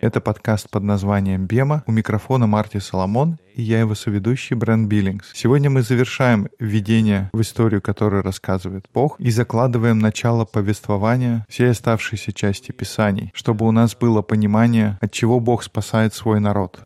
Это подкаст под названием «Бема». У микрофона Марти Соломон, и я его соведущий Брэн Биллингс. Сегодня мы завершаем введение в историю, которую рассказывает Бог, и закладываем начало повествования всей оставшейся части Писаний, чтобы у нас было понимание, от чего Бог спасает свой народ.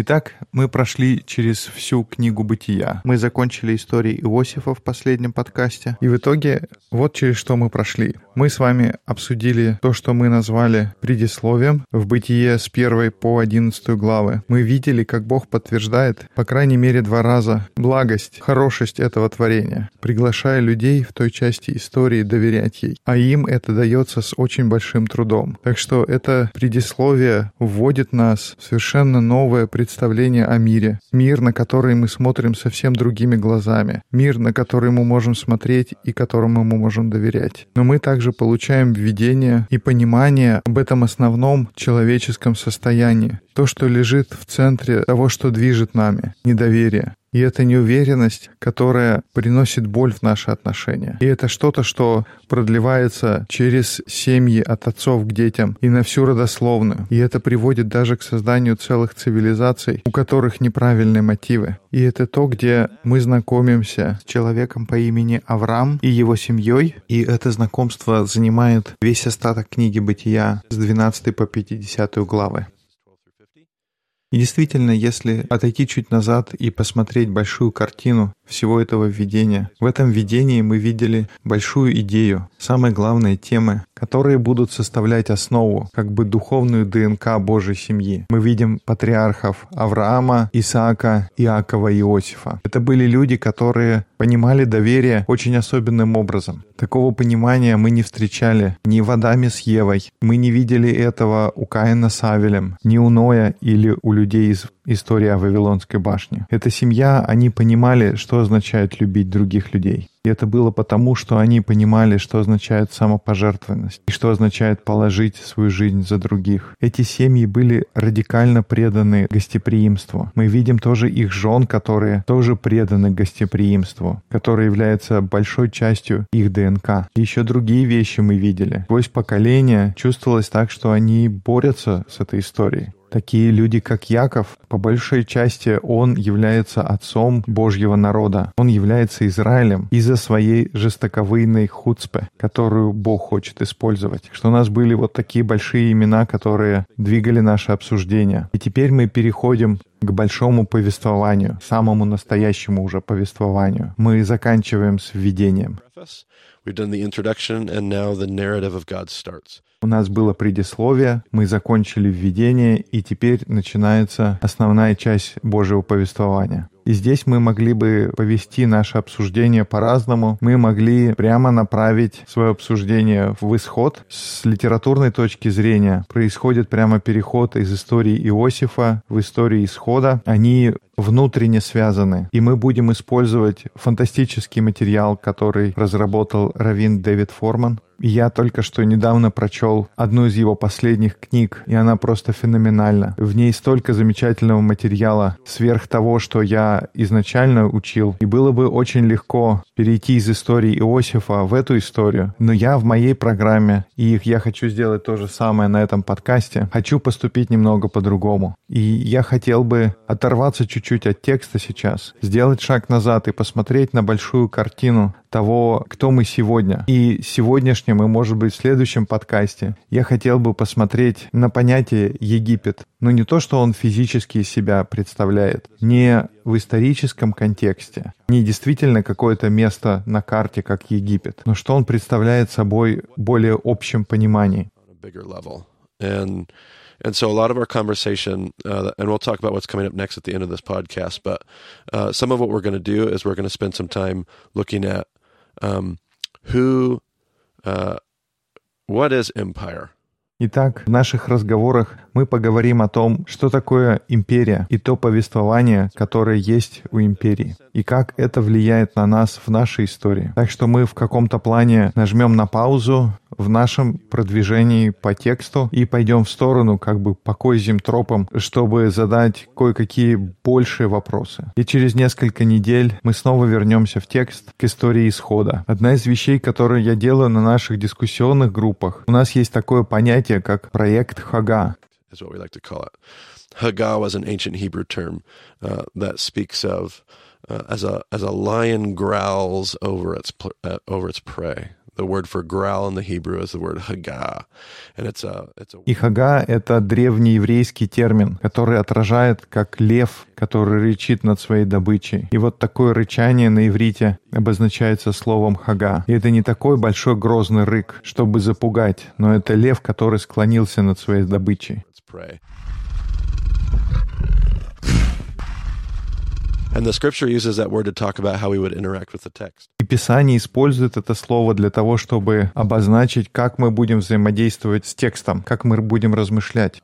Итак, мы прошли через всю книгу «Бытия». Мы закончили истории Иосифа в последнем подкасте. И в итоге вот через что мы прошли. Мы с вами обсудили то, что мы назвали предисловием в «Бытие» с 1 по 11 главы. Мы видели, как Бог подтверждает, по крайней мере, два раза благость, хорошесть этого творения, приглашая людей в той части истории доверять ей. А им это дается с очень большим трудом. Так что это предисловие вводит нас в совершенно новое представление о мире. Мир, на который мы смотрим совсем другими глазами. Мир, на который мы можем смотреть и которому мы можем доверять. Но мы также получаем видение и понимание об этом основном человеческом состоянии. То, что лежит в центре того, что движет нами. Недоверие. И это неуверенность, которая приносит боль в наши отношения. И это что-то, что продлевается через семьи от отцов к детям и на всю родословную. И это приводит даже к созданию целых цивилизаций, у которых неправильные мотивы. И это то, где мы знакомимся с человеком по имени Авраам и его семьей. И это знакомство занимает весь остаток книги «Бытия» с 12 по 50 главы. И действительно, если отойти чуть назад и посмотреть большую картину всего этого введения, в этом введении мы видели большую идею, самые главные темы, которые будут составлять основу, как бы духовную ДНК Божьей семьи. Мы видим патриархов Авраама, Исаака, Иакова и Иосифа. Это были люди, которые понимали доверие очень особенным образом. Такого понимания мы не встречали ни в Адаме с Евой, мы не видели этого у Каина с Авелем, ни у Ноя или у людей из истории о Вавилонской башне. Эта семья, они понимали, что означает любить других людей. И это было потому, что они понимали, что означает самопожертвованность и что означает положить свою жизнь за других. Эти семьи были радикально преданы гостеприимству. Мы видим тоже их жен, которые тоже преданы гостеприимству, которое является большой частью их ДНК. И еще другие вещи мы видели. Сквозь поколения чувствовалось так, что они борются с этой историей. Такие люди, как Яков, по большей части он является отцом Божьего народа. Он является Израилем из-за своей жестоковыйной хуцпе, которую Бог хочет использовать. Что у нас были вот такие большие имена, которые двигали наше обсуждение. И теперь мы переходим к большому повествованию, самому настоящему уже повествованию. Мы заканчиваем с введением. У нас было предисловие, мы закончили введение, и теперь начинается основная часть Божьего повествования. И здесь мы могли бы повести наше обсуждение по-разному. Мы могли прямо направить свое обсуждение в исход. С литературной точки зрения происходит прямо переход из истории Иосифа в историю исхода. Они внутренне связаны. И мы будем использовать фантастический материал, который разработал Равин Дэвид Форман. Я только что недавно прочел одну из его последних книг, и она просто феноменальна. В ней столько замечательного материала, сверх того, что я изначально учил. И было бы очень легко перейти из истории Иосифа в эту историю. Но я в моей программе, и я хочу сделать то же самое на этом подкасте, хочу поступить немного по-другому. И я хотел бы оторваться чуть-чуть от текста сейчас, сделать шаг назад и посмотреть на большую картину того, кто мы сегодня. И сегодняшнем, и, может быть, в следующем подкасте я хотел бы посмотреть на понятие Египет. Но не то, что он физически себя представляет, не в историческом контексте, не действительно какое-то место на карте, как Египет, но что он представляет собой в более общем понимании. So a lot of our conversation, uh, and we'll talk about what's coming up next at the end of this podcast, but uh, some of what we're going to do is we're going to spend some time looking at um, who, uh, what is empire? Итак, в наших разговорах мы поговорим о том, что такое империя и то повествование, которое есть у империи, и как это влияет на нас в нашей истории. Так что мы в каком-то плане нажмем на паузу, в нашем продвижении по тексту и пойдем в сторону как бы по козьим тропам, чтобы задать кое-какие большие вопросы. И через несколько недель мы снова вернемся в текст к истории исхода. Одна из вещей, которые я делаю на наших дискуссионных группах, у нас есть такое понятие, как проект Хага. Haggah was an ancient Hebrew term uh, that speaks of uh, as a as a lion growls over its uh, over its prey. И хага — это древнееврейский термин, который отражает как лев, который рычит над своей добычей. И вот такое рычание на иврите обозначается словом хага. И это не такой большой грозный рык, чтобы запугать, но это лев, который склонился над своей добычей. And the scripture uses that word to talk about how we would interact with the text. И Писание использует это слово для того, чтобы обозначить, как мы будем взаимодействовать с текстом, как мы будем размышлять.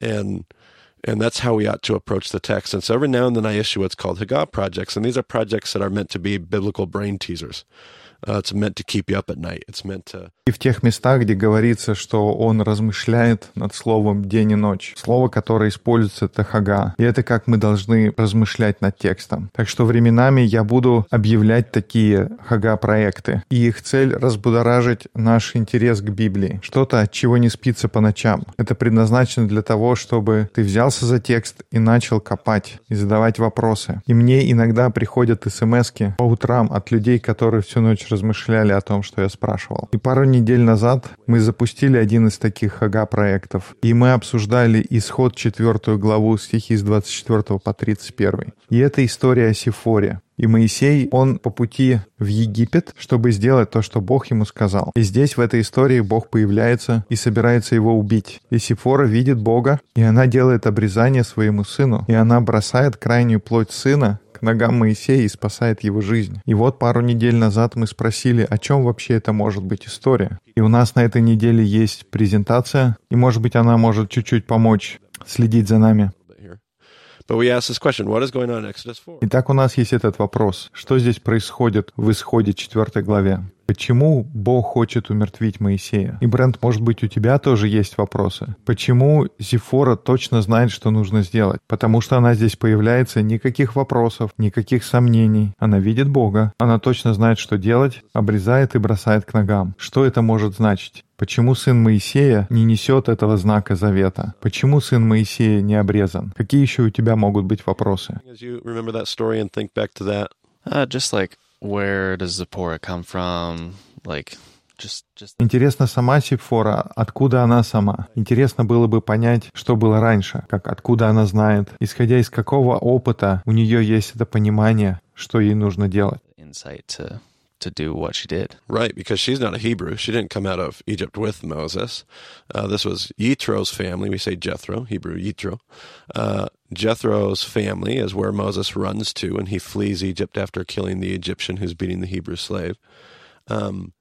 And and that's how we ought to approach the text. And so every now and then I issue what's called Haggah projects, and these are projects that are meant to be biblical brain teasers. И в тех местах, где говорится, что он размышляет над словом день и ночь. Слово, которое используется, это хага. И это как мы должны размышлять над текстом. Так что временами я буду объявлять такие хага-проекты. И их цель — разбудоражить наш интерес к Библии. Что-то, от чего не спится по ночам. Это предназначено для того, чтобы ты взялся за текст и начал копать и задавать вопросы. И мне иногда приходят смс по утрам от людей, которые всю ночь размышляли о том, что я спрашивал. И пару недель назад мы запустили один из таких ага-проектов, и мы обсуждали исход четвертую главу стихи с 24 по 31. И это история о Сифоре. И Моисей, он по пути в Египет, чтобы сделать то, что Бог ему сказал. И здесь, в этой истории, Бог появляется и собирается его убить. И Сифора видит Бога, и она делает обрезание своему сыну. И она бросает крайнюю плоть сына к ногам Моисея и спасает его жизнь. И вот пару недель назад мы спросили, о чем вообще это может быть история. И у нас на этой неделе есть презентация, и, может быть, она может чуть-чуть помочь следить за нами. Итак, у нас есть этот вопрос. Что здесь происходит в исходе 4 главе? Почему Бог хочет умертвить Моисея? И, Брент, может быть, у тебя тоже есть вопросы. Почему Зифора точно знает, что нужно сделать? Потому что она здесь появляется, никаких вопросов, никаких сомнений. Она видит Бога, она точно знает, что делать, обрезает и бросает к ногам. Что это может значить? Почему сын Моисея не несет этого знака завета? Почему сын Моисея не обрезан? Какие еще у тебя могут быть вопросы? Uh, just like where does Zipporah come from? Like, just, just... Интересно сама Сипфора, откуда она сама. Интересно было бы понять, что было раньше, как откуда она знает, исходя из какого опыта у нее есть это понимание, что ей нужно делать. Insight to to do what she did. Right, because she's not a Hebrew. She didn't come out of Egypt with Moses. Uh, this was Yitro's family. We say Jethro, Hebrew Yitro. Uh, Jethro's family is where Moses runs to and he flees Egypt after killing the Egyptian who's beating the Hebrew slave. Um,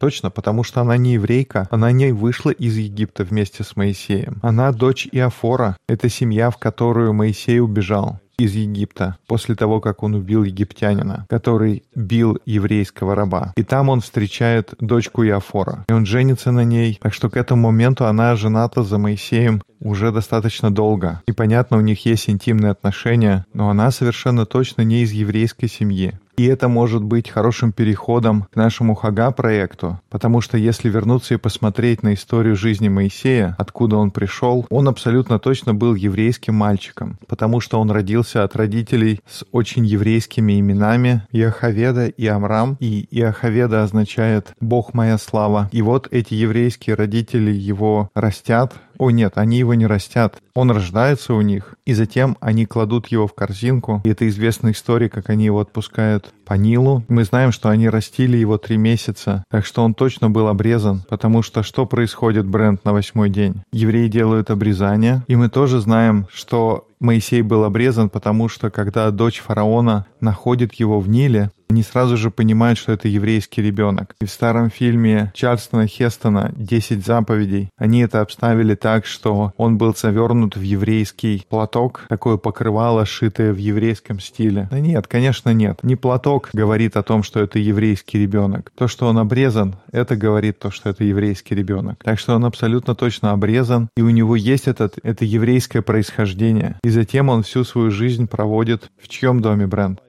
Точно, потому что она не еврейка, она не вышла из Египта вместе с Моисеем. Она дочь Иофора, это семья, в которую Моисей убежал из Египта после того, как он убил египтянина, который бил еврейского раба. И там он встречает дочку Иофора, и он женится на ней, так что к этому моменту она жената за Моисеем уже достаточно долго. И понятно, у них есть интимные отношения, но она совершенно точно не из еврейской семьи. И это может быть хорошим переходом к нашему Хага-проекту, потому что если вернуться и посмотреть на историю жизни Моисея, откуда он пришел, он абсолютно точно был еврейским мальчиком, потому что он родился от родителей с очень еврейскими именами Иохаведа и Амрам, и Иохаведа означает «Бог моя слава». И вот эти еврейские родители его растят, о нет, они его не растят. Он рождается у них, и затем они кладут его в корзинку. И это известная история, как они его отпускают по Нилу. Мы знаем, что они растили его три месяца, так что он точно был обрезан, потому что что происходит, Брент, на восьмой день? Евреи делают обрезание, и мы тоже знаем, что Моисей был обрезан, потому что когда дочь фараона находит его в Ниле, они сразу же понимают, что это еврейский ребенок. И в старом фильме Чарльстона Хестона «Десять заповедей» они это обставили так, что он был завернут в еврейский платок, такое покрывало, шитое в еврейском стиле. Да нет, конечно нет. Не платок говорит о том, что это еврейский ребенок. То, что он обрезан, это говорит то, что это еврейский ребенок. Так что он абсолютно точно обрезан, и у него есть этот, это еврейское происхождение. И затем он всю свою жизнь проводит в чьем доме, Брент?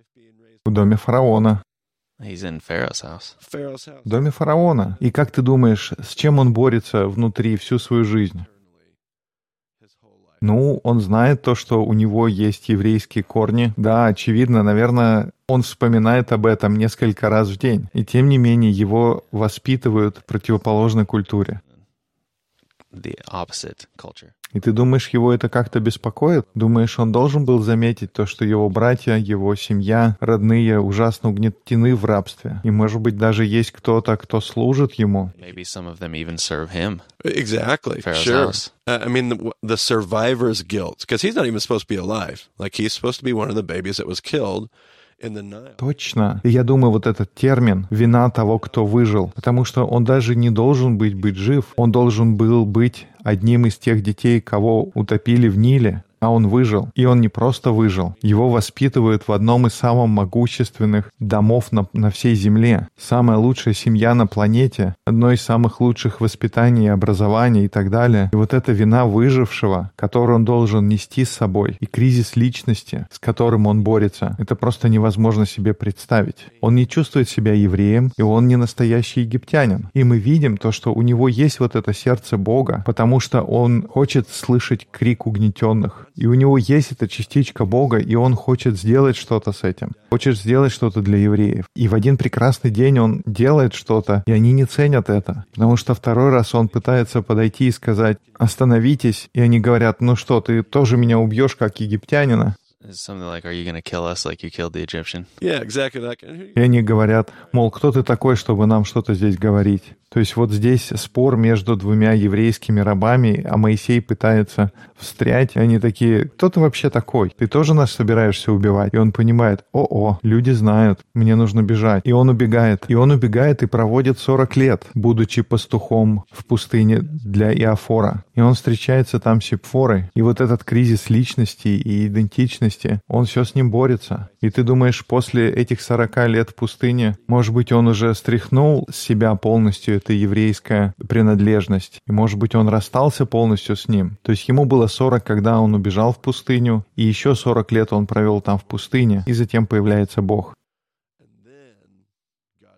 В доме фараона. He's in Pharaoh's house. Pharaoh's house. В доме фараона. И как ты думаешь, с чем он борется внутри всю свою жизнь? Ну, он знает то, что у него есть еврейские корни. Да, очевидно, наверное, он вспоминает об этом несколько раз в день. И тем не менее, его воспитывают в противоположной культуре. И ты думаешь, его это как-то беспокоит? Думаешь, он должен был заметить то, что его братья, его семья, родные ужасно угнетены в рабстве? И, может быть, даже есть кто-то, кто служит ему? Maybe some of them even serve him. Exactly. Sure. Uh, I mean, the, the survivor's guilt, because he's not even supposed to be alive. Like he's supposed to be one of the babies that was killed. Точно. И я думаю, вот этот термин «вина того, кто выжил», потому что он даже не должен быть, быть жив. Он должен был быть одним из тех детей, кого утопили в Ниле, а он выжил. И он не просто выжил. Его воспитывают в одном из самых могущественных домов на, на всей Земле. Самая лучшая семья на планете, одно из самых лучших воспитаний, образования и так далее. И вот эта вина выжившего, которую он должен нести с собой, и кризис личности, с которым он борется, это просто невозможно себе представить. Он не чувствует себя евреем, и он не настоящий египтянин. И мы видим то, что у него есть вот это сердце Бога, потому что он хочет слышать крик угнетенных. И у него есть эта частичка Бога, и он хочет сделать что-то с этим. Хочет сделать что-то для евреев. И в один прекрасный день он делает что-то, и они не ценят это. Потому что второй раз он пытается подойти и сказать «Остановитесь», и они говорят «Ну что, ты тоже меня убьешь, как египтянина?» И они говорят, мол, кто ты такой, чтобы нам что-то здесь говорить? То есть вот здесь спор между двумя еврейскими рабами, а Моисей пытается встрять, и они такие, кто ты вообще такой? Ты тоже нас собираешься убивать? И он понимает, о-о, люди знают, мне нужно бежать. И он убегает. И он убегает и проводит 40 лет, будучи пастухом в пустыне для Иофора. И он встречается там с Сепфорой. И вот этот кризис личности и идентичности, он все с ним борется. И ты думаешь, после этих 40 лет в пустыне, может быть, он уже стряхнул с себя полностью эта еврейская принадлежность. И, может быть, он расстался полностью с ним. То есть ему было 40, когда он убежал в пустыню, и еще 40 лет он провел там в пустыне, и затем появляется Бог.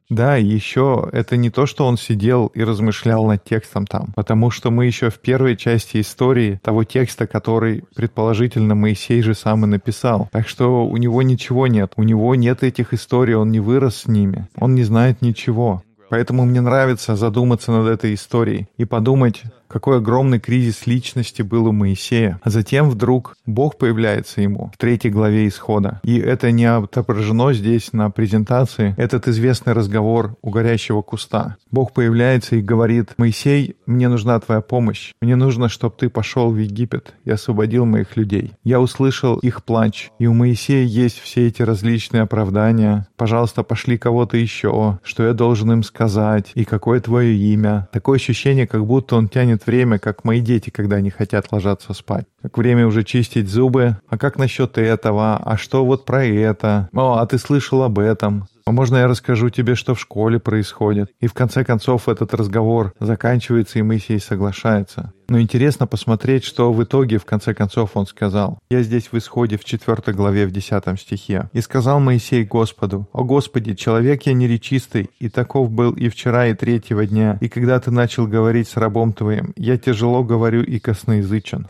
Да, еще это не то, что он сидел и размышлял над текстом там, потому что мы еще в первой части истории того текста, который, предположительно, Моисей же сам и написал. Так что у него ничего нет. У него нет этих историй, он не вырос с ними. Он не знает ничего. Поэтому мне нравится задуматься над этой историей и подумать, какой огромный кризис личности был у Моисея. А затем вдруг Бог появляется ему в третьей главе Исхода. И это не отображено здесь на презентации. Этот известный разговор у горящего куста. Бог появляется и говорит, «Моисей, мне нужна твоя помощь. Мне нужно, чтобы ты пошел в Египет и освободил моих людей». Я услышал их плач, и у Моисея есть все эти различные оправдания. «Пожалуйста, пошли кого-то еще, что я должен им сказать, и какое твое имя». Такое ощущение, как будто он тянет время, как мои дети, когда они хотят ложаться спать. Как время уже чистить зубы. А как насчет этого? А что вот про это? О, а ты слышал об этом? А можно я расскажу тебе, что в школе происходит? И в конце концов этот разговор заканчивается, и Моисей соглашается. Но интересно посмотреть, что в итоге в конце концов он сказал. Я здесь в исходе в 4 главе в 10 стихе. «И сказал Моисей Господу, «О Господи, человек я неречистый, и таков был и вчера, и третьего дня, и когда ты начал говорить с рабом твоим, я тяжело говорю и косноязычен».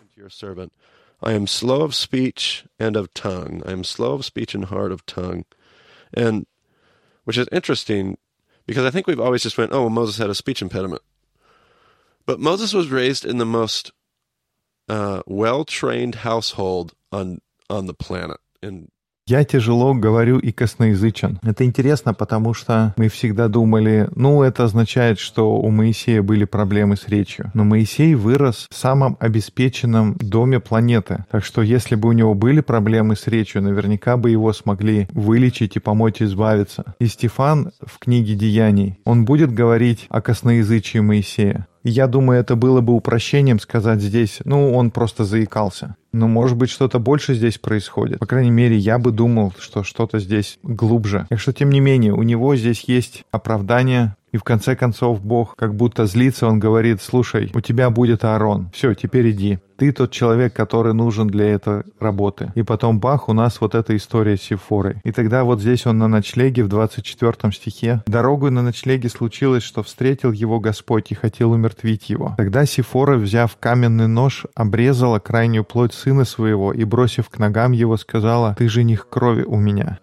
I am slow of speech and of tongue. I am slow of speech and hard of tongue. And which is interesting because I think we've always just went, oh, well, Moses had a speech impediment. But Moses was raised in the most uh, well trained household on on the planet. And Я тяжело говорю и косноязычен. Это интересно, потому что мы всегда думали, ну, это означает, что у Моисея были проблемы с речью. Но Моисей вырос в самом обеспеченном доме планеты. Так что если бы у него были проблемы с речью, наверняка бы его смогли вылечить и помочь избавиться. И Стефан в книге «Деяний», он будет говорить о косноязычии Моисея. Я думаю, это было бы упрощением сказать здесь, ну, он просто заикался. Но, может быть, что-то больше здесь происходит. По крайней мере, я бы думал, что что-то здесь глубже. Так что, тем не менее, у него здесь есть оправдание, и в конце концов Бог как будто злится, он говорит, слушай, у тебя будет Аарон, все, теперь иди. Ты тот человек, который нужен для этой работы. И потом бах, у нас вот эта история с Сифорой. И тогда вот здесь он на ночлеге в 24 стихе. Дорогу на ночлеге случилось, что встретил его Господь и хотел умертвить его. Тогда Сифора, взяв каменный нож, обрезала крайнюю плоть сына своего и, бросив к ногам его, сказала, «Ты жених крови у меня».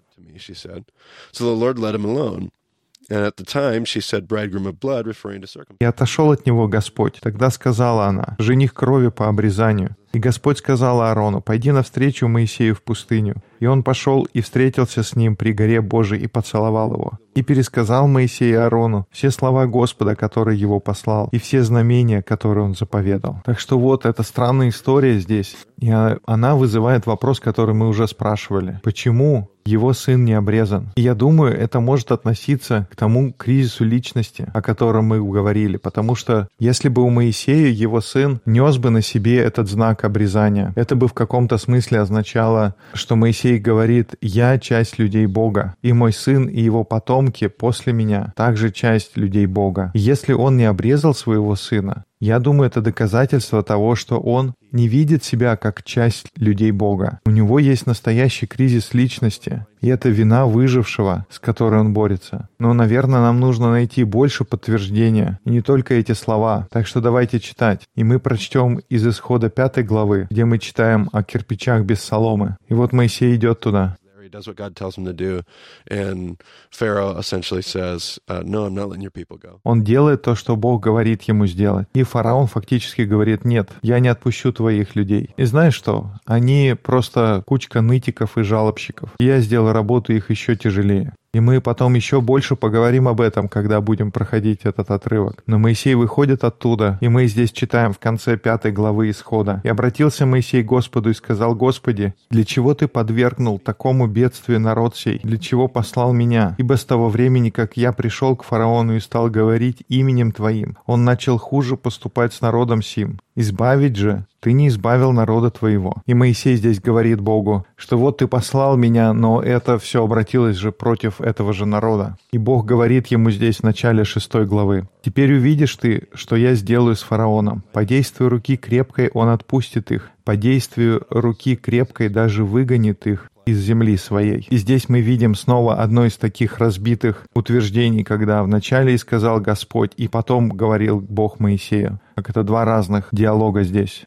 И отошел от него Господь. Тогда сказала она, жених крови по обрезанию. И Господь сказал Аарону, «Пойди навстречу Моисею в пустыню». И он пошел и встретился с ним при горе Божией и поцеловал его. И пересказал Моисей Аарону все слова Господа, который его послал, и все знамения, которые он заповедал. Так что вот эта странная история здесь. И она вызывает вопрос, который мы уже спрашивали. Почему его сын не обрезан. И я думаю, это может относиться к тому кризису личности, о котором мы говорили, потому что если бы у Моисея его сын нес бы на себе этот знак обрезания, это бы в каком-то смысле означало, что Моисей говорит «Я часть людей Бога, и мой сын и его потомки после меня также часть людей Бога». Если он не обрезал своего сына, я думаю, это доказательство того, что он не видит себя как часть людей Бога. У него есть настоящий кризис личности, и это вина выжившего, с которой он борется. Но, наверное, нам нужно найти больше подтверждения, и не только эти слова. Так что давайте читать. И мы прочтем из исхода пятой главы, где мы читаем о кирпичах без соломы. И вот Моисей идет туда does what God tells him to do, and Pharaoh essentially says, uh, "No, I'm not letting your people go." Он делает то, что Бог говорит ему сделать, и фараон фактически говорит: "Нет, я не отпущу твоих людей". И знаешь что? Они просто кучка нытиков и жалобщиков. Я сделаю работу их еще тяжелее. И мы потом еще больше поговорим об этом, когда будем проходить этот отрывок. Но Моисей выходит оттуда, и мы здесь читаем в конце пятой главы Исхода. «И обратился Моисей к Господу и сказал, «Господи, для чего Ты подвергнул такому бедствию народ сей? Для чего послал меня? Ибо с того времени, как я пришел к фараону и стал говорить именем Твоим, он начал хуже поступать с народом сим. Избавить же ты не избавил народа твоего. И Моисей здесь говорит Богу, что вот ты послал меня, но это все обратилось же против этого же народа. И Бог говорит ему здесь в начале шестой главы. «Теперь увидишь ты, что я сделаю с фараоном. По действию руки крепкой он отпустит их, по действию руки крепкой даже выгонит их из земли своей. И здесь мы видим снова одно из таких разбитых утверждений, когда вначале и сказал Господь, и потом говорил Бог Моисею. Как это два разных диалога здесь.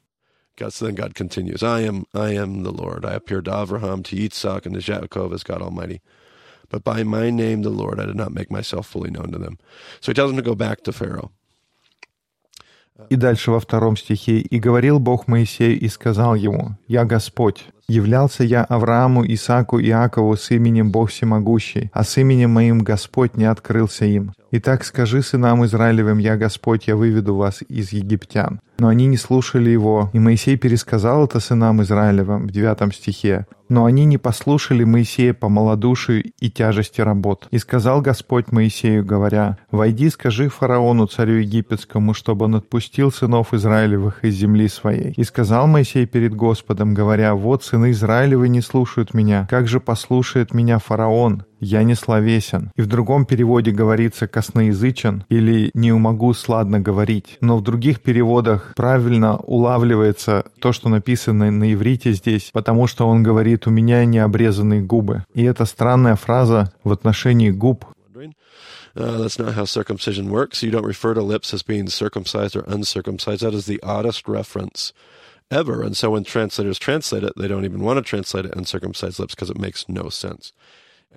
God, so then God continues, I am, I am the Lord. I appeared to Abraham, to Yitzhak, and to Jacob as God Almighty. But by my name, the Lord, I did not make myself fully known to them. So he tells them to go back to Pharaoh. И дальше во втором стихе. «И говорил Бог Моисею и сказал ему, «Я Господь, являлся я Аврааму, Исааку и Иакову с именем Бог Всемогущий, а с именем моим Господь не открылся им. Итак, скажи сынам Израилевым, я Господь, я выведу вас из египтян. Но они не слушали его, и Моисей пересказал это сынам Израилевым в девятом стихе. Но они не послушали Моисея по малодушию и тяжести работ. И сказал Господь Моисею, говоря, «Войди, скажи фараону, царю египетскому, чтобы он отпустил сынов Израилевых из земли своей». И сказал Моисей перед Господом, говоря, «Вот сыны Израилевы не слушают меня. Как же послушает меня фараон? «я не словесен». И в другом переводе говорится «косноязычен» или «не могу сладно говорить». Но в других переводах правильно улавливается то, что написано на иврите здесь, потому что он говорит «у меня необрезанные губы». И эта странная фраза в отношении губ Uh, that's not how ever. And so when translators translate it, they don't even want to translate it uncircumcised lips because it makes no sense.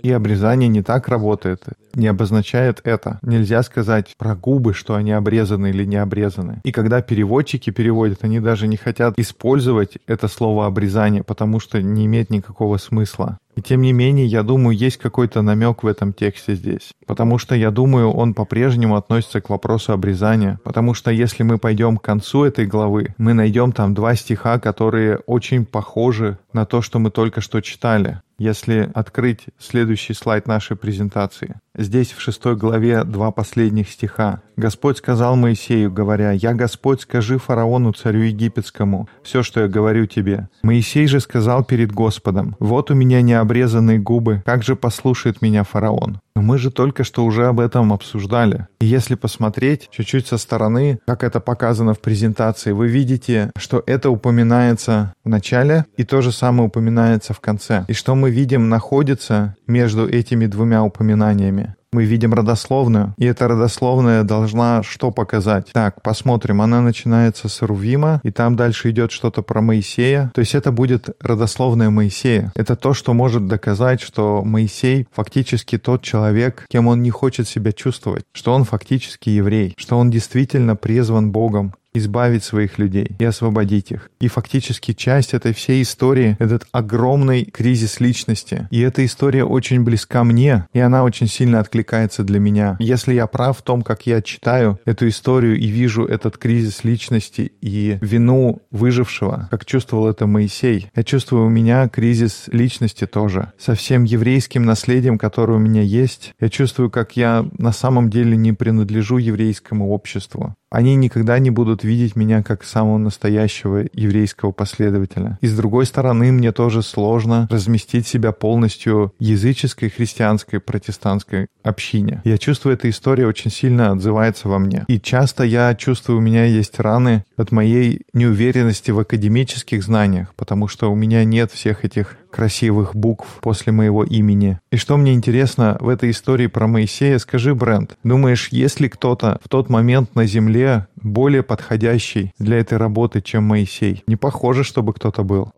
И обрезание не так работает, не обозначает это. Нельзя сказать про губы, что они обрезаны или не обрезаны. И когда переводчики переводят, они даже не хотят использовать это слово обрезание, потому что не имеет никакого смысла. И тем не менее, я думаю, есть какой-то намек в этом тексте здесь. Потому что, я думаю, он по-прежнему относится к вопросу обрезания. Потому что если мы пойдем к концу этой главы, мы найдем там два стиха, которые очень похожи на то, что мы только что читали если открыть следующий слайд нашей презентации. Здесь в шестой главе два последних стиха. «Господь сказал Моисею, говоря, «Я, Господь, скажи фараону, царю египетскому, все, что я говорю тебе». Моисей же сказал перед Господом, «Вот у меня необрезанные губы, как же послушает меня фараон?» Но мы же только что уже об этом обсуждали. И если посмотреть чуть-чуть со стороны, как это показано в презентации, вы видите, что это упоминается в начале и то же самое упоминается в конце. И что мы видим находится между этими двумя упоминаниями мы видим родословную, и эта родословная должна что показать? Так, посмотрим, она начинается с Рувима, и там дальше идет что-то про Моисея. То есть это будет родословная Моисея. Это то, что может доказать, что Моисей фактически тот человек, кем он не хочет себя чувствовать, что он фактически еврей, что он действительно призван Богом, избавить своих людей и освободить их. И фактически часть этой всей истории — этот огромный кризис личности. И эта история очень близка мне, и она очень сильно откликается для меня. Если я прав в том, как я читаю эту историю и вижу этот кризис личности и вину выжившего, как чувствовал это Моисей, я чувствую у меня кризис личности тоже. Со всем еврейским наследием, которое у меня есть, я чувствую, как я на самом деле не принадлежу еврейскому обществу. Они никогда не будут видеть меня как самого настоящего еврейского последователя. И с другой стороны, мне тоже сложно разместить себя полностью языческой, христианской, протестантской общине. Я чувствую, эта история очень сильно отзывается во мне. И часто я чувствую, у меня есть раны от моей неуверенности в академических знаниях, потому что у меня нет всех этих красивых букв после моего имени. И что мне интересно в этой истории про Моисея, скажи, Брент, думаешь, есть ли кто-то в тот момент на земле более подходящий для этой работы, чем Моисей? Не похоже, чтобы кто-то был.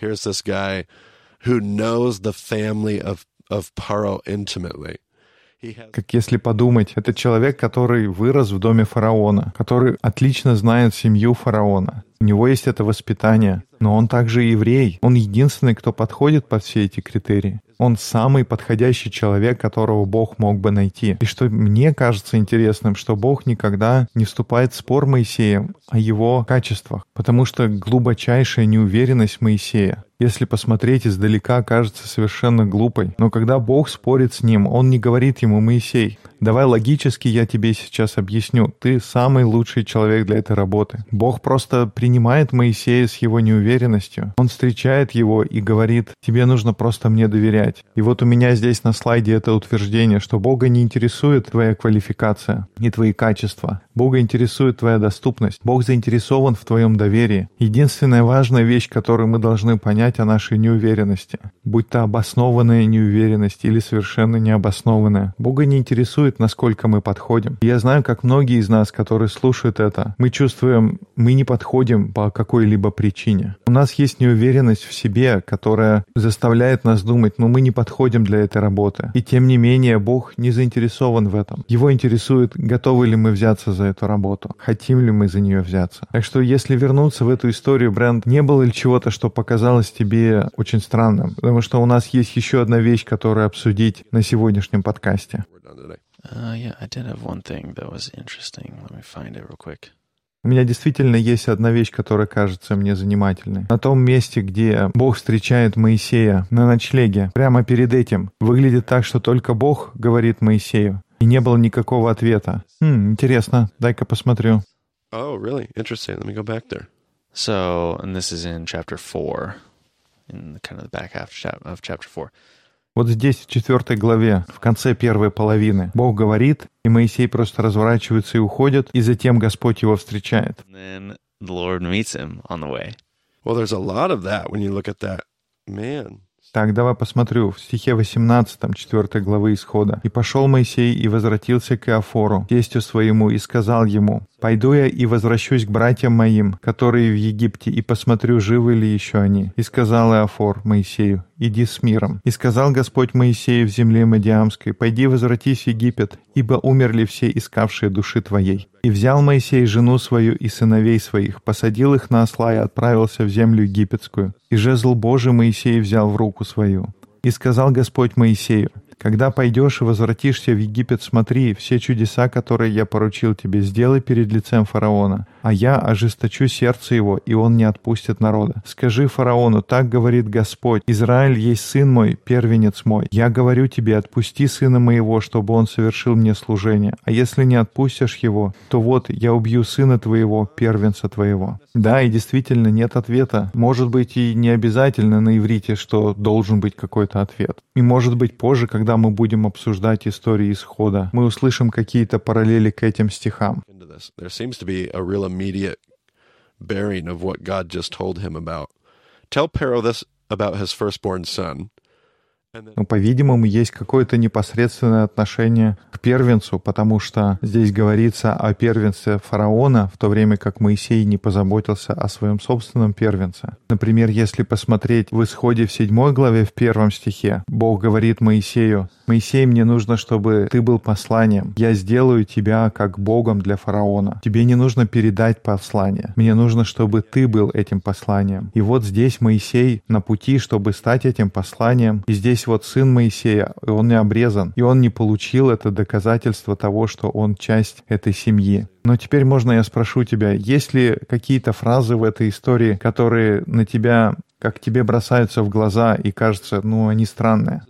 Here's this guy who knows the family of, of Paro intimately. Как если подумать, это человек, который вырос в доме фараона, который отлично знает семью фараона. У него есть это воспитание, но он также еврей. Он единственный, кто подходит под все эти критерии. Он самый подходящий человек, которого Бог мог бы найти. И что мне кажется интересным, что Бог никогда не вступает в спор Моисеем о его качествах, потому что глубочайшая неуверенность Моисея если посмотреть издалека, кажется совершенно глупой. Но когда Бог спорит с ним, он не говорит ему «Моисей, Давай логически я тебе сейчас объясню. Ты самый лучший человек для этой работы. Бог просто принимает Моисея с его неуверенностью. Он встречает его и говорит, тебе нужно просто мне доверять. И вот у меня здесь на слайде это утверждение, что Бога не интересует твоя квалификация и твои качества. Бога интересует твоя доступность. Бог заинтересован в твоем доверии. Единственная важная вещь, которую мы должны понять о нашей неуверенности, будь то обоснованная неуверенность или совершенно необоснованная, Бога не интересует насколько мы подходим. Я знаю, как многие из нас, которые слушают это, мы чувствуем, мы не подходим по какой-либо причине. У нас есть неуверенность в себе, которая заставляет нас думать, ну мы не подходим для этой работы. И тем не менее, Бог не заинтересован в этом. Его интересует, готовы ли мы взяться за эту работу, хотим ли мы за нее взяться. Так что если вернуться в эту историю, Бренд, не было ли чего-то, что показалось тебе очень странным? Потому что у нас есть еще одна вещь, которую обсудить на сегодняшнем подкасте. Uh, yeah, I did have one thing that was interesting. Let me find it real quick. У меня действительно есть одна вещь, которая кажется мне занимательной. На том месте, где Бог встречает Моисея на ночлеге, прямо перед этим, выглядит так, что только Бог говорит Моисею. И не было никакого ответа. Хм, интересно, дай-ка посмотрю. Oh, really? Interesting. Let me go back there. So, and this is in chapter 4, in kind of the back half of chapter 4. Вот здесь, в четвертой главе, в конце первой половины, Бог говорит, и Моисей просто разворачивается и уходит, и затем Господь его встречает. Well, there's a lot of that when you look at that. Man, так, давай посмотрю. В стихе 18, 4 главы Исхода. «И пошел Моисей и возвратился к Иофору, тестю своему, и сказал ему, «Пойду я и возвращусь к братьям моим, которые в Египте, и посмотрю, живы ли еще они». И сказал Иофор Моисею, «Иди с миром». И сказал Господь Моисею в земле Мадиамской, «Пойди возвратись в Египет, ибо умерли все искавшие души твоей». И взял Моисей жену свою и сыновей своих, посадил их на осла и отправился в землю египетскую. И жезл Божий Моисей взял в руку свою. И «И сказал Господь Моисею, когда пойдешь и возвратишься в Египет, смотри, все чудеса, которые я поручил тебе, сделай перед лицем фараона, а я ожесточу сердце его, и он не отпустит народа. Скажи фараону, так говорит Господь, Израиль есть сын мой, первенец мой. Я говорю тебе, отпусти сына моего, чтобы он совершил мне служение. А если не отпустишь его, то вот я убью сына твоего, первенца твоего. Да, и действительно нет ответа. Может быть и не обязательно на иврите, что должен быть какой-то ответ. И может быть позже, когда мы будем обсуждать истории исхода, мы услышим какие-то параллели к этим стихам. Immediate bearing of what God just told him about. Tell Pharaoh this about his firstborn son. Но, по-видимому, есть какое-то непосредственное отношение к первенцу, потому что здесь говорится о первенце фараона, в то время как Моисей не позаботился о своем собственном первенце. Например, если посмотреть в исходе в седьмой главе в первом стихе, Бог говорит Моисею, «Моисей, мне нужно, чтобы ты был посланием. Я сделаю тебя как Богом для фараона. Тебе не нужно передать послание. Мне нужно, чтобы ты был этим посланием». И вот здесь Моисей на пути, чтобы стать этим посланием, и здесь вот сын Моисея, и он не обрезан, и он не получил это доказательство того, что он часть этой семьи. Но теперь можно я спрошу тебя, есть ли какие-то фразы в этой истории, которые на тебя, как тебе бросаются в глаза и кажется, ну, они странные?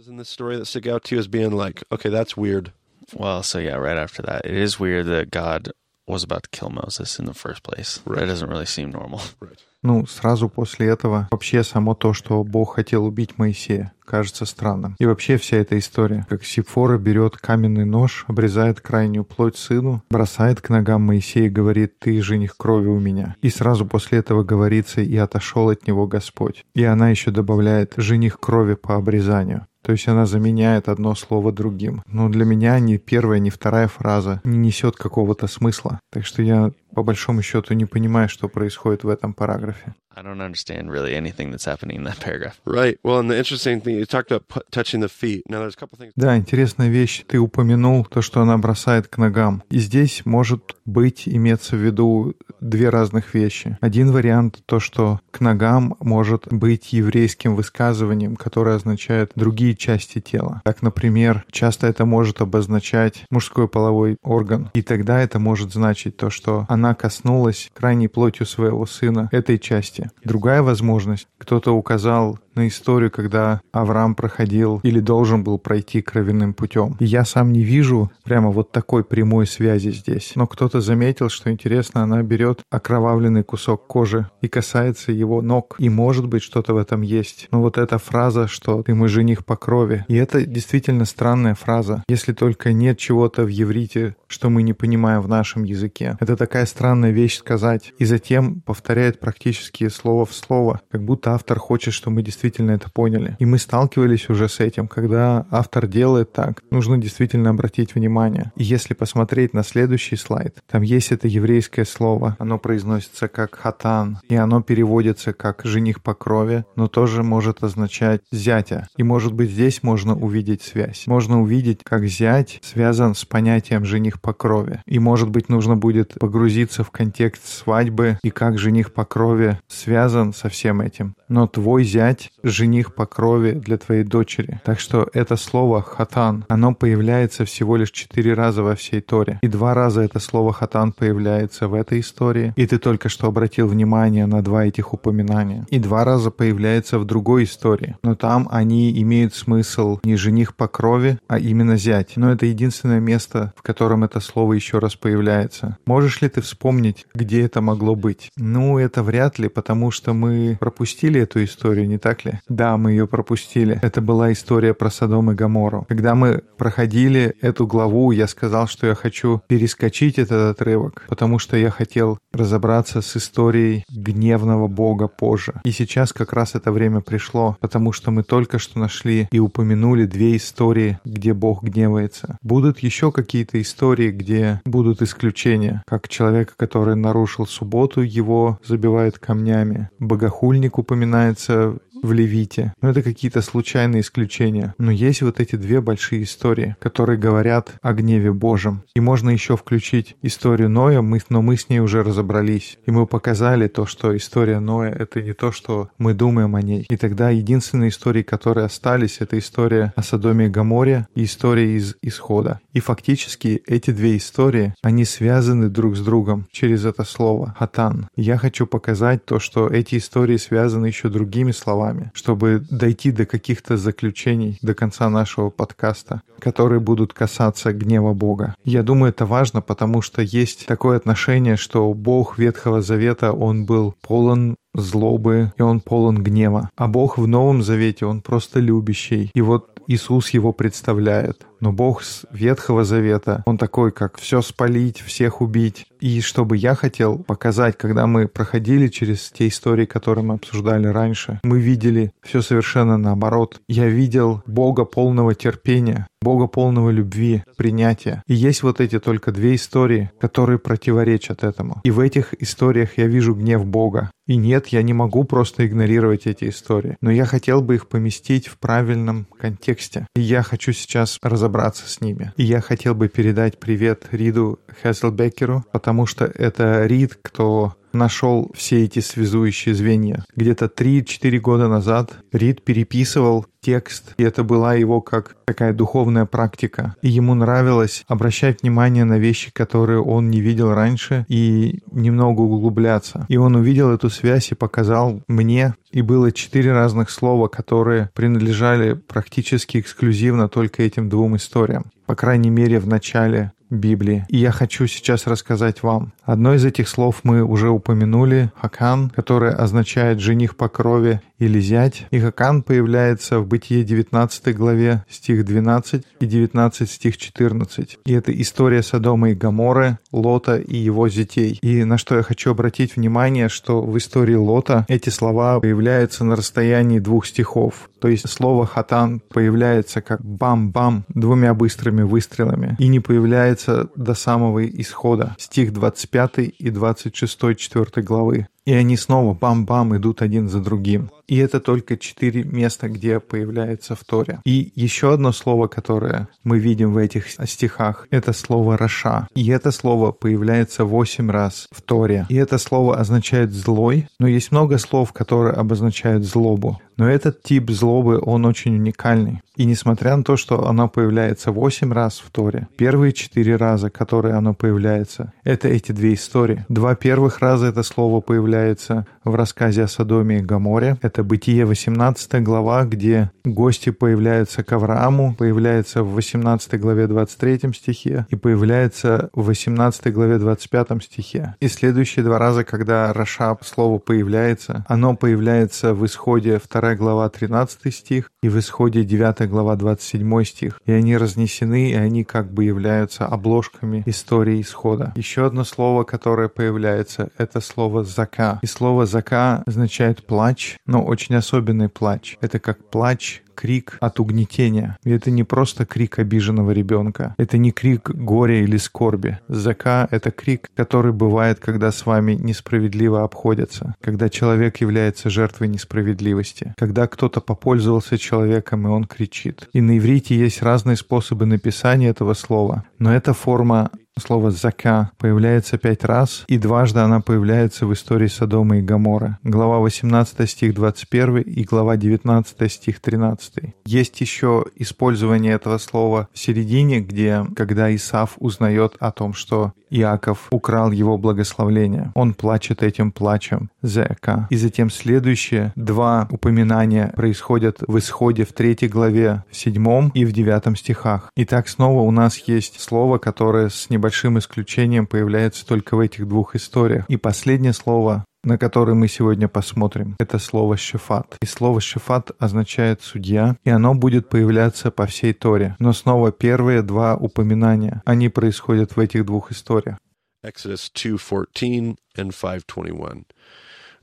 Well, so yeah, right after that, it is weird that God was about to kill Moses in the first place. Right. That doesn't really seem normal. Right. Ну, сразу после этого вообще само то, что Бог хотел убить Моисея, кажется странным. И вообще вся эта история, как Сифора берет каменный нож, обрезает крайнюю плоть сыну, бросает к ногам Моисея и говорит, ты жених крови у меня. И сразу после этого говорится, и отошел от него Господь. И она еще добавляет, жених крови по обрезанию. То есть она заменяет одно слово другим. Но для меня ни первая, ни вторая фраза не несет какого-то смысла. Так что я по большому счету не понимаю, что происходит в этом параграфе. I don't understand really anything that's happening in that paragraph. Right. Well, and the interesting thing, you talked about touching the feet. Now, there's a couple things. Да, интересная вещь. Ты упомянул то, что она бросает к ногам. И здесь может быть иметься в виду две разных вещи. Один вариант то, что к ногам может быть еврейским высказыванием, которое означает другие части тела. Так, например, часто это может обозначать мужской половой орган. И тогда это может значить то, что она коснулась крайней плотью своего сына этой части. Другая возможность. Кто-то указал на историю, когда Авраам проходил или должен был пройти кровяным путем. И я сам не вижу прямо вот такой прямой связи здесь. Но кто-то заметил, что интересно, она берет окровавленный кусок кожи и касается его ног. И может быть что-то в этом есть. Но вот эта фраза, что ты мой жених по крови. И это действительно странная фраза. Если только нет чего-то в еврите, что мы не понимаем в нашем языке. Это такая странная вещь сказать. И затем повторяет практически слово в слово, как будто автор хочет, чтобы мы действительно действительно это поняли. И мы сталкивались уже с этим. Когда автор делает так, нужно действительно обратить внимание. И если посмотреть на следующий слайд, там есть это еврейское слово. Оно произносится как хатан, и оно переводится как жених по крови, но тоже может означать зятя. И может быть здесь можно увидеть связь. Можно увидеть, как зять связан с понятием жених по крови. И может быть нужно будет погрузиться в контекст свадьбы и как жених по крови связан со всем этим. Но твой зять жених по крови для твоей дочери. Так что это слово «хатан», оно появляется всего лишь четыре раза во всей Торе. И два раза это слово «хатан» появляется в этой истории. И ты только что обратил внимание на два этих упоминания. И два раза появляется в другой истории. Но там они имеют смысл не жених по крови, а именно зять. Но это единственное место, в котором это слово еще раз появляется. Можешь ли ты вспомнить, где это могло быть? Ну, это вряд ли, потому что мы пропустили эту историю, не так ли? Да, мы ее пропустили. Это была история про Содом и Гамору. Когда мы проходили эту главу, я сказал, что я хочу перескочить этот отрывок, потому что я хотел разобраться с историей гневного Бога позже. И сейчас как раз это время пришло, потому что мы только что нашли и упомянули две истории, где Бог гневается. Будут еще какие-то истории, где будут исключения, как человека, который нарушил субботу, его забивают камнями. Богохульник упоминается в Левите. Но это какие-то случайные исключения. Но есть вот эти две большие истории, которые говорят о гневе Божьем. И можно еще включить историю Ноя, мы, но мы с ней уже разобрались. И мы показали то, что история Ноя — это не то, что мы думаем о ней. И тогда единственные истории, которые остались, это история о Содоме и Гаморе и история из Исхода. И фактически эти две истории, они связаны друг с другом через это слово «хатан». Я хочу показать то, что эти истории связаны еще другими словами, чтобы дойти до каких-то заключений до конца нашего подкаста, которые будут касаться гнева Бога. Я думаю, это важно, потому что есть такое отношение, что Бог Ветхого Завета, Он был полон злобы, и он полон гнева. А Бог в Новом Завете, он просто любящий. И вот Иисус его представляет. Но Бог с Ветхого Завета, Он такой, как все спалить, всех убить. И что бы я хотел показать, когда мы проходили через те истории, которые мы обсуждали раньше, мы видели все совершенно наоборот. Я видел Бога полного терпения, Бога полного любви, принятия. И есть вот эти только две истории, которые противоречат этому. И в этих историях я вижу гнев Бога. И нет, я не могу просто игнорировать эти истории. Но я хотел бы их поместить в правильном контексте. И я хочу сейчас разобраться разобраться с ними. И я хотел бы передать привет Риду Хеселбекеру, потому что это Рид, кто нашел все эти связующие звенья. Где-то 3-4 года назад Рид переписывал текст, и это была его как такая духовная практика. И ему нравилось обращать внимание на вещи, которые он не видел раньше, и немного углубляться. И он увидел эту связь и показал мне, и было четыре разных слова, которые принадлежали практически эксклюзивно только этим двум историям. По крайней мере, в начале Библии. И я хочу сейчас рассказать вам. Одно из этих слов мы уже упомянули, хакан, которое означает «жених по крови» или «зять». И хакан появляется в Бытие 19 главе, стих 12 и 19 стих 14. И это история Содома и Гаморы, Лота и его зятей. И на что я хочу обратить внимание, что в истории Лота эти слова появляются на расстоянии двух стихов. То есть слово «хатан» появляется как «бам-бам» двумя быстрыми выстрелами и не появляется до самого исхода. Стих 25 и 26 4 главы. И они снова бам-бам идут один за другим. И это только четыре места, где появляется в Торе. И еще одно слово, которое мы видим в этих стихах, это слово «раша». И это слово появляется восемь раз в Торе. И это слово означает «злой», но есть много слов, которые обозначают злобу. Но этот тип злобы, он очень уникальный. И несмотря на то, что оно появляется восемь раз в Торе, первые четыре раза, которые оно появляется, это эти две истории. Два первых раза это слово появляется в рассказе о Содоме и Гаморе. Это Бытие 18 глава, где гости появляются к Аврааму, появляется в 18 главе 23 стихе и появляется в 18 главе 25 стихе. И следующие два раза, когда Рашаб слово появляется, оно появляется в исходе 2 глава 13 стих и в исходе 9 глава 27 стих. И они разнесены, и они как бы являются обложками истории исхода. Еще одно слово, которое появляется, это слово «зака». И слово «зака» означает плач, но очень особенный плач. Это как плач крик от угнетения. И это не просто крик обиженного ребенка. Это не крик горя или скорби. Зака — это крик, который бывает, когда с вами несправедливо обходятся, когда человек является жертвой несправедливости, когда кто-то попользовался человеком, и он кричит. И на иврите есть разные способы написания этого слова, но это форма Слово «зака» появляется пять раз, и дважды она появляется в истории Содома и Гамора. Глава 18 стих 21 и глава 19 стих 13. Есть еще использование этого слова в середине, где, когда Исаф узнает о том, что Иаков украл его благословление. Он плачет этим плачем Зека. И затем следующие два упоминания происходят в исходе в третьей главе, в седьмом и в девятом стихах. Итак, снова у нас есть слово, которое с небольшим исключением появляется только в этих двух историях. И последнее слово на которое мы сегодня посмотрим, это слово «шефат». И слово «шефат» означает «судья», и оно будет появляться по всей Торе. Но снова первые два упоминания, они происходят в этих двух историях. Exodus 2:14 and 5:21.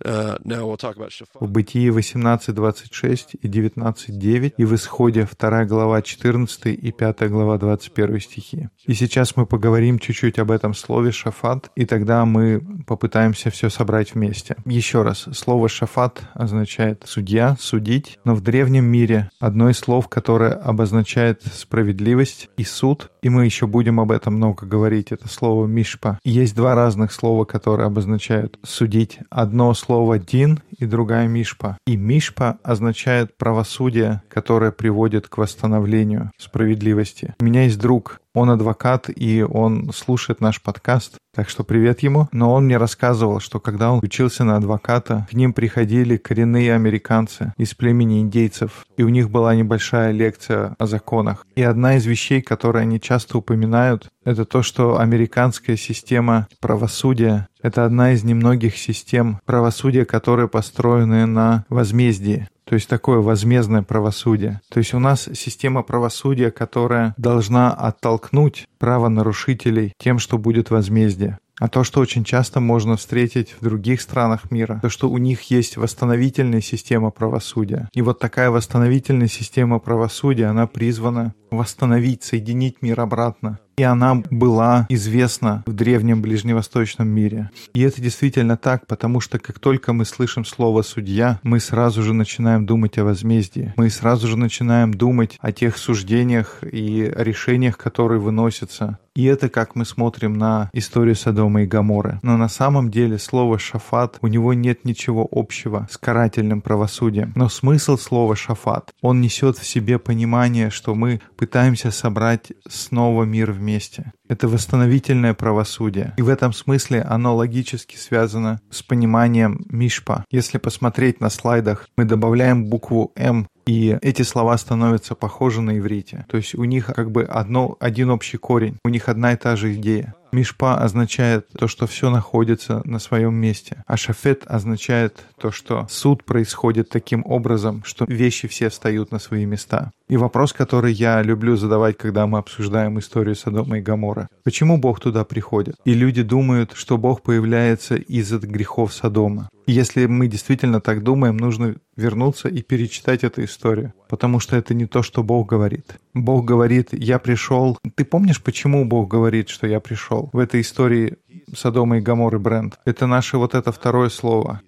В Бытии 18.26 и 19.9 и в Исходе 2 глава 14 и 5 глава 21 стихи. И сейчас мы поговорим чуть-чуть об этом слове «шафат», и тогда мы попытаемся все собрать вместе. Еще раз, слово «шафат» означает «судья», «судить», но в древнем мире одно из слов, которое обозначает справедливость и суд, и мы еще будем об этом много говорить, это слово «мишпа». Есть два разных слова, которые обозначают «судить». Одно слово «дин» и другая «мишпа». И «мишпа» означает правосудие, которое приводит к восстановлению справедливости. У меня есть друг, он адвокат, и он слушает наш подкаст, так что привет ему. Но он мне рассказывал, что когда он учился на адвоката, к ним приходили коренные американцы из племени индейцев, и у них была небольшая лекция о законах. И одна из вещей, которые они часто упоминают, это то, что американская система правосудия — это одна из немногих систем правосудия, которые построены на возмездии. То есть такое возмездное правосудие. То есть у нас система правосудия, которая должна оттолкнуть правонарушителей тем, что будет возмездие. А то, что очень часто можно встретить в других странах мира, то, что у них есть восстановительная система правосудия. И вот такая восстановительная система правосудия, она призвана восстановить, соединить мир обратно. И она была известна в древнем ближневосточном мире. И это действительно так, потому что как только мы слышим слово «судья», мы сразу же начинаем думать о возмездии. Мы сразу же начинаем думать о тех суждениях и решениях, которые выносятся. И это как мы смотрим на историю Содома и Гаморы. Но на самом деле слово «шафат» у него нет ничего общего с карательным правосудием. Но смысл слова «шафат» он несет в себе понимание, что мы пытаемся собрать снова мир вместе. Это восстановительное правосудие. И в этом смысле оно логически связано с пониманием Мишпа. Если посмотреть на слайдах, мы добавляем букву М и эти слова становятся похожи на иврите. То есть у них как бы одно, один общий корень, у них одна и та же идея. Мишпа означает то, что все находится на своем месте, а шафет означает то, что суд происходит таким образом, что вещи все встают на свои места. И вопрос, который я люблю задавать, когда мы обсуждаем историю Содома и Гамора. Почему Бог туда приходит? И люди думают, что Бог появляется из-за грехов Содома. И если мы действительно так думаем, нужно вернуться и перечитать эту историю, потому что это не то, что Бог говорит. Бог говорит, я пришел. Ты помнишь, почему Бог говорит, что я пришел? В этой истории Содома и Гоморры Бренд. Это наше вот это второе слово.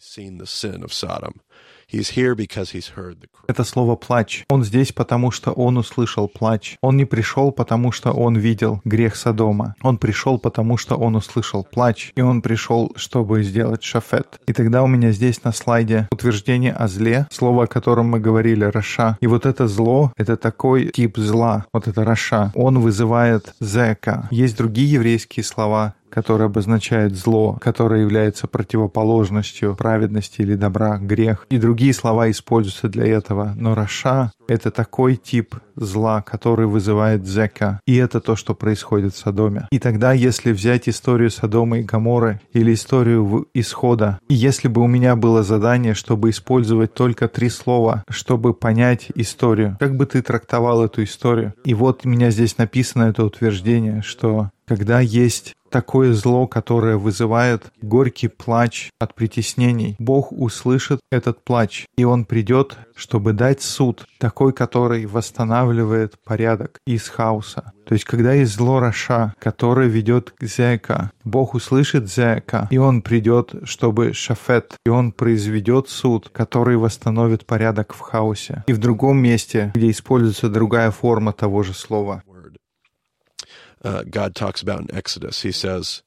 Это слово «плач». Он здесь, потому что он услышал плач. Он не пришел, потому что он видел грех Содома. Он пришел, потому что он услышал плач. И он пришел, чтобы сделать שפט. И тогда у меня здесь на слайде утверждение о зле, слово, о котором мы говорили, רשע. И вот это зло, это такой тип зла, вот это רשע. Он вызывает זעקה. Есть другие еврейские слова, которое обозначает зло, которое является противоположностью праведности или добра, грех. И другие слова используются для этого. Но Раша — это такой тип зла, который вызывает зека. И это то, что происходит в Содоме. И тогда, если взять историю Содома и Гаморы или историю Исхода, и если бы у меня было задание, чтобы использовать только три слова, чтобы понять историю, как бы ты трактовал эту историю? И вот у меня здесь написано это утверждение, что когда есть такое зло, которое вызывает горький плач от притеснений. Бог услышит этот плач, и Он придет, чтобы дать суд, такой, который восстанавливает порядок из хаоса. То есть, когда есть зло Раша, которое ведет к Зека, Бог услышит Зека, и Он придет, чтобы Шафет, и Он произведет суд, который восстановит порядок в хаосе. И в другом месте, где используется другая форма того же слова, uh, God talks about in Exodus. He says,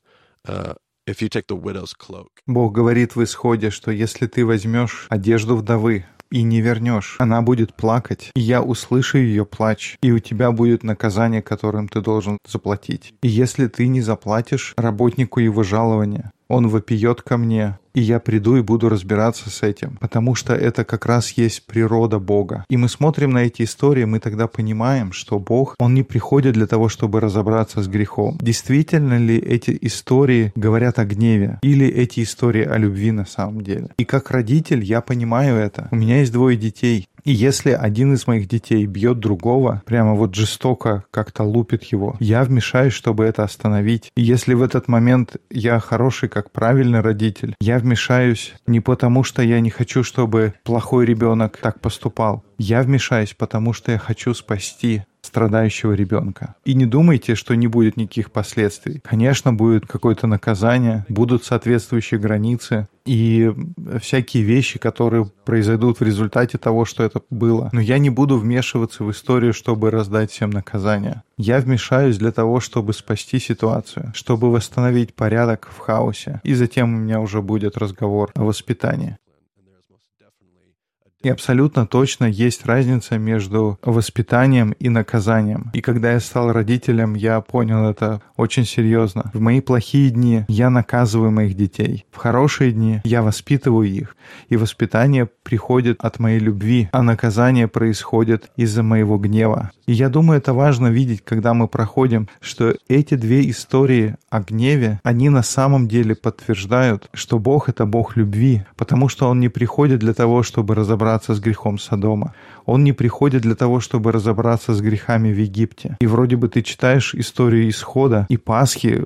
uh, if you take the widow's cloak. Бог говорит в исходе, что если ты возьмешь одежду вдовы, и не вернешь. Она будет плакать, и я услышу ее плач, и у тебя будет наказание, которым ты должен заплатить. И если ты не заплатишь работнику его жалования, он вопиет ко мне, и я приду и буду разбираться с этим, потому что это как раз есть природа Бога. И мы смотрим на эти истории, мы тогда понимаем, что Бог, Он не приходит для того, чтобы разобраться с грехом. Действительно ли эти истории говорят о гневе, или эти истории о любви на самом деле? И как родитель я понимаю это. У меня есть двое детей, И если один из моих детей бьет другого, прямо вот жестоко как-то лупит его, я вмешаюсь, чтобы это остановить. И если в этот момент я хороший, как правильный родитель, я вмешаюсь не потому, что я не хочу, чтобы плохой ребенок так поступал. Я вмешаюсь, потому что я хочу спасти страдающего ребенка. И не думайте, что не будет никаких последствий. Конечно, будет какое-то наказание, будут соответствующие границы и всякие вещи, которые произойдут в результате того, что это было. Но я не буду вмешиваться в историю, чтобы раздать всем наказание. Я вмешаюсь для того, чтобы спасти ситуацию, чтобы восстановить порядок в хаосе. И затем у меня уже будет разговор о воспитании. И абсолютно точно есть разница между воспитанием и наказанием. И когда я стал родителем, я понял это очень серьезно. В мои плохие дни я наказываю моих детей. В хорошие дни я воспитываю их. И воспитание приходит от моей любви, а наказание происходит из-за моего гнева. И я думаю, это важно видеть, когда мы проходим, что эти две истории о гневе, они на самом деле подтверждают, что Бог — это Бог любви, потому что Он не приходит для того, чтобы разобраться с грехом Содома. Он не приходит для того, чтобы разобраться с грехами в Египте. И вроде бы ты читаешь историю исхода и Пасхи,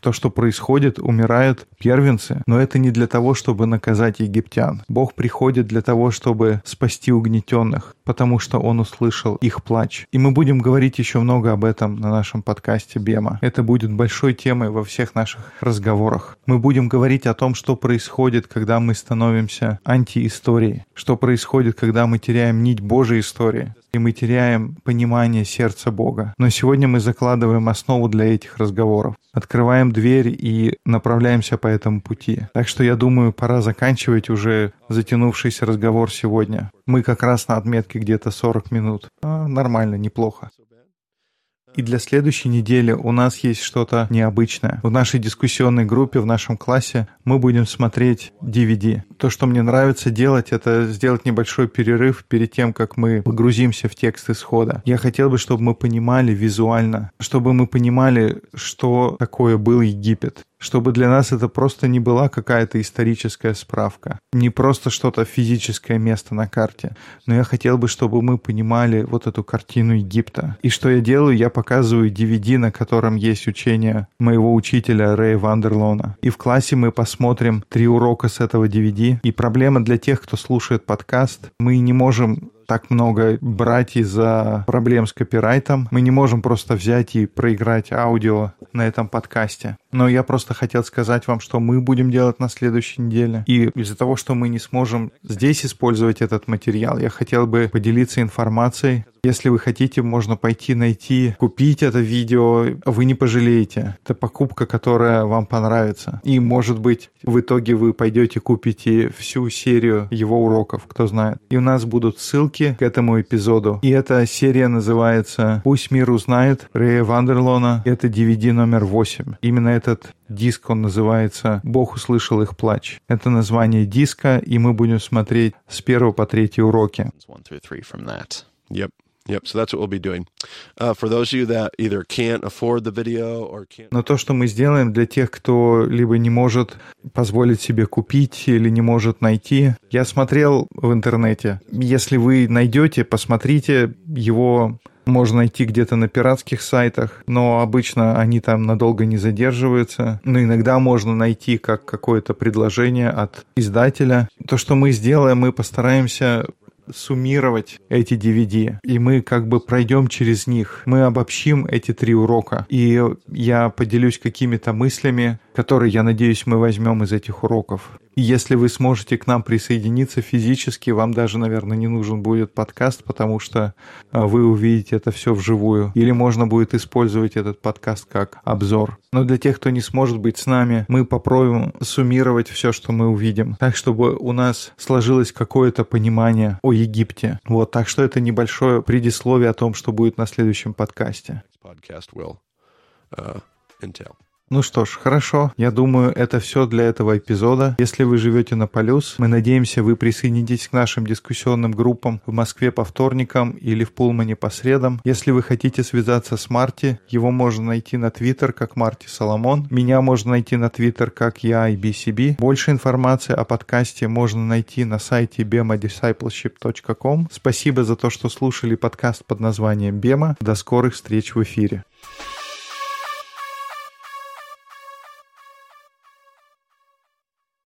то, что происходит, умирают первенцы, но это не для того, чтобы наказать египтян. Бог приходит для того, чтобы спасти угнетенных, потому что Он услышал их плач. И мы будем говорить еще много об этом на нашем подкасте Бема. Это будет большой темой во всех наших разговорах. Мы будем говорить о том, что происходит, когда мы становимся антиисторией, что происходит, когда мы теряем нить Божьей истории, и мы теряем понимание сердца Бога. Но сегодня мы закладываем основу для этих разговоров, открываем дверь и направляемся по этому пути. Так что я думаю, пора заканчивать уже затянувшийся разговор сегодня. Мы как раз на отметке где-то 40 минут. А, нормально, неплохо. И для следующей недели у нас есть что-то необычное. В нашей дискуссионной группе, в нашем классе мы будем смотреть DVD. То, что мне нравится делать, это сделать небольшой перерыв перед тем, как мы погрузимся в текст исхода. Я хотел бы, чтобы мы понимали визуально, чтобы мы понимали, что такое был Египет чтобы для нас это просто не была какая-то историческая справка, не просто что-то физическое место на карте, но я хотел бы, чтобы мы понимали вот эту картину Египта. И что я делаю? Я показываю DVD, на котором есть учение моего учителя Рэя Вандерлона. И в классе мы посмотрим три урока с этого DVD. И проблема для тех, кто слушает подкаст, мы не можем так много брать из-за проблем с копирайтом. Мы не можем просто взять и проиграть аудио на этом подкасте. Но я просто хотел сказать вам, что мы будем делать на следующей неделе. И из-за того, что мы не сможем здесь использовать этот материал, я хотел бы поделиться информацией если вы хотите, можно пойти найти, купить это видео, вы не пожалеете. Это покупка, которая вам понравится. И, может быть, в итоге вы пойдете купите всю серию его уроков, кто знает. И у нас будут ссылки к этому эпизоду. И эта серия называется «Пусть мир узнает» Рэя Вандерлона. Это DVD номер 8. Именно этот диск, он называется «Бог услышал их плач». Это название диска, и мы будем смотреть с первого по третий уроки. Yep. Но то, что мы сделаем для тех, кто либо не может позволить себе купить или не может найти, я смотрел в интернете. Если вы найдете, посмотрите его можно найти где-то на пиратских сайтах, но обычно они там надолго не задерживаются. Но иногда можно найти как какое-то предложение от издателя. То, что мы сделаем, мы постараемся суммировать эти DVD, и мы как бы пройдем через них. Мы обобщим эти три урока, и я поделюсь какими-то мыслями, которые, я надеюсь, мы возьмем из этих уроков. Если вы сможете к нам присоединиться физически, вам даже, наверное, не нужен будет подкаст, потому что а, вы увидите это все вживую. Или можно будет использовать этот подкаст как обзор. Но для тех, кто не сможет быть с нами, мы попробуем суммировать все, что мы увидим, так, чтобы у нас сложилось какое-то понимание о Египте. Вот, так что это небольшое предисловие о том, что будет на следующем подкасте. Ну что ж, хорошо. Я думаю, это все для этого эпизода. Если вы живете на Полюс, мы надеемся, вы присоединитесь к нашим дискуссионным группам в Москве по вторникам или в Пулмане по средам. Если вы хотите связаться с Марти, его можно найти на Твиттер как Марти Соломон. Меня можно найти на Твиттер как я и BCB. Больше информации о подкасте можно найти на сайте bemadiscipleship.com. Спасибо за то, что слушали подкаст под названием «Бема». До скорых встреч в эфире.